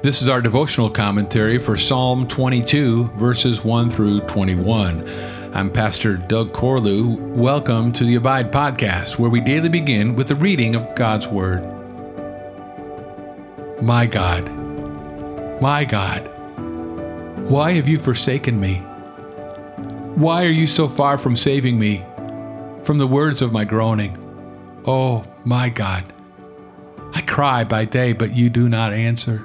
This is our devotional commentary for Psalm 22, verses 1 through 21. I'm Pastor Doug Corlew. Welcome to the Abide Podcast, where we daily begin with the reading of God's Word. My God, my God, why have you forsaken me? Why are you so far from saving me from the words of my groaning? Oh, my God, I cry by day, but you do not answer,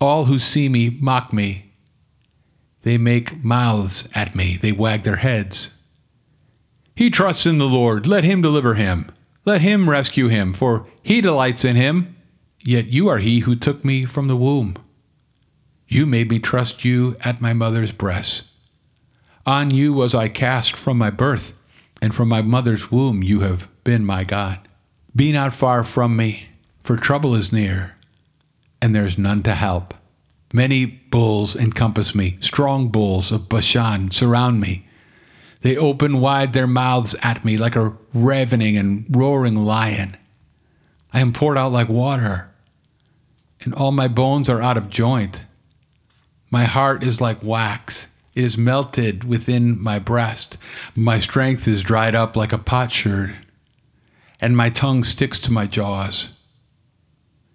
All who see me mock me. They make mouths at me, they wag their heads. He trusts in the Lord, let him deliver him. Let him rescue him, for he delights in him. Yet you are he who took me from the womb. You made me trust you at my mother's breast. On you was I cast from my birth, and from my mother's womb you have been my God. Be not far from me, for trouble is near, and there is none to help. Many bulls encompass me, strong bulls of Bashan surround me. They open wide their mouths at me like a ravening and roaring lion. I am poured out like water, and all my bones are out of joint. My heart is like wax. It is melted within my breast. My strength is dried up like a potsherd, and my tongue sticks to my jaws.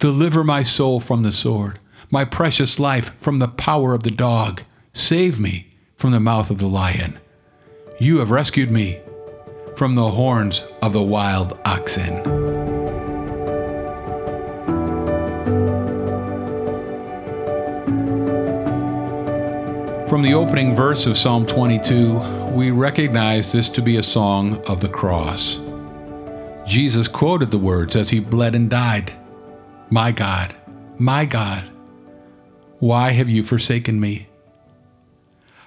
Deliver my soul from the sword, my precious life from the power of the dog. Save me from the mouth of the lion. You have rescued me from the horns of the wild oxen. From the opening verse of Psalm 22, we recognize this to be a song of the cross. Jesus quoted the words as he bled and died My God, my God, why have you forsaken me?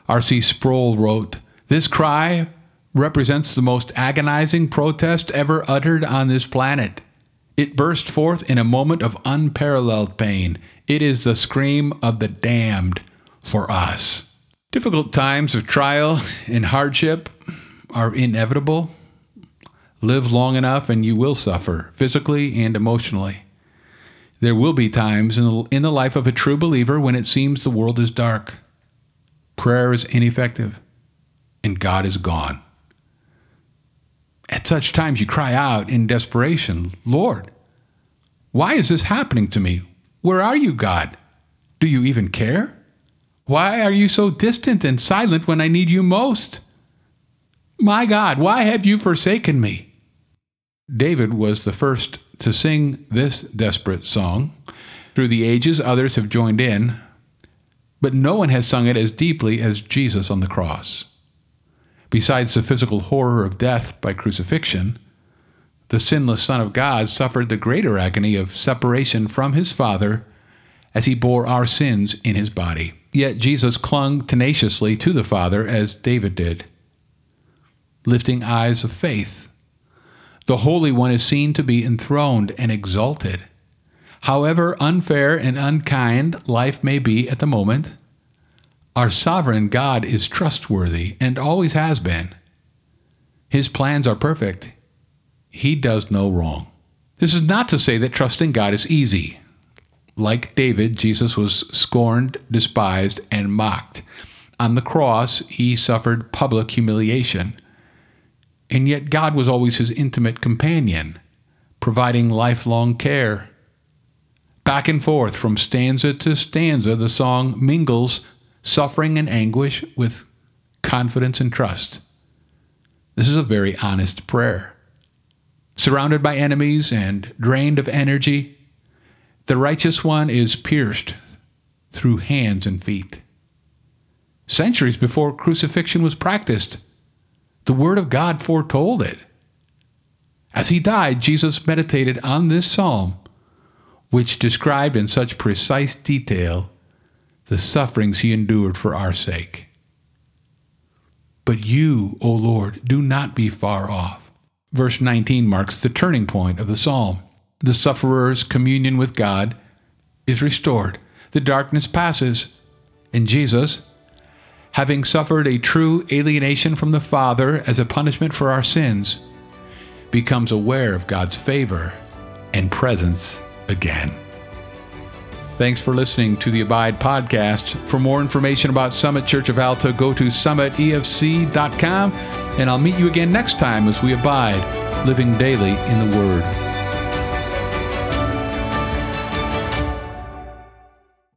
R.C. Sproul wrote, This cry represents the most agonizing protest ever uttered on this planet. It burst forth in a moment of unparalleled pain. It is the scream of the damned for us. Difficult times of trial and hardship are inevitable. Live long enough and you will suffer, physically and emotionally. There will be times in the, in the life of a true believer when it seems the world is dark, prayer is ineffective, and God is gone. At such times, you cry out in desperation, Lord, why is this happening to me? Where are you, God? Do you even care? Why are you so distant and silent when I need you most? My God, why have you forsaken me? David was the first to sing this desperate song. Through the ages, others have joined in, but no one has sung it as deeply as Jesus on the cross. Besides the physical horror of death by crucifixion, the sinless Son of God suffered the greater agony of separation from his Father as he bore our sins in his body. Yet Jesus clung tenaciously to the Father as David did, lifting eyes of faith. The Holy One is seen to be enthroned and exalted. However unfair and unkind life may be at the moment, our sovereign God is trustworthy and always has been. His plans are perfect. He does no wrong. This is not to say that trusting God is easy. Like David, Jesus was scorned, despised, and mocked. On the cross, he suffered public humiliation. And yet, God was always his intimate companion, providing lifelong care. Back and forth from stanza to stanza, the song mingles suffering and anguish with confidence and trust. This is a very honest prayer. Surrounded by enemies and drained of energy, the righteous one is pierced through hands and feet. Centuries before crucifixion was practiced, the Word of God foretold it. As he died, Jesus meditated on this psalm, which described in such precise detail the sufferings he endured for our sake. But you, O Lord, do not be far off. Verse 19 marks the turning point of the psalm. The sufferer's communion with God is restored. The darkness passes, and Jesus, having suffered a true alienation from the Father as a punishment for our sins, becomes aware of God's favor and presence again. Thanks for listening to the Abide podcast. For more information about Summit Church of Alta, go to summitefc.com, and I'll meet you again next time as we abide, living daily in the Word.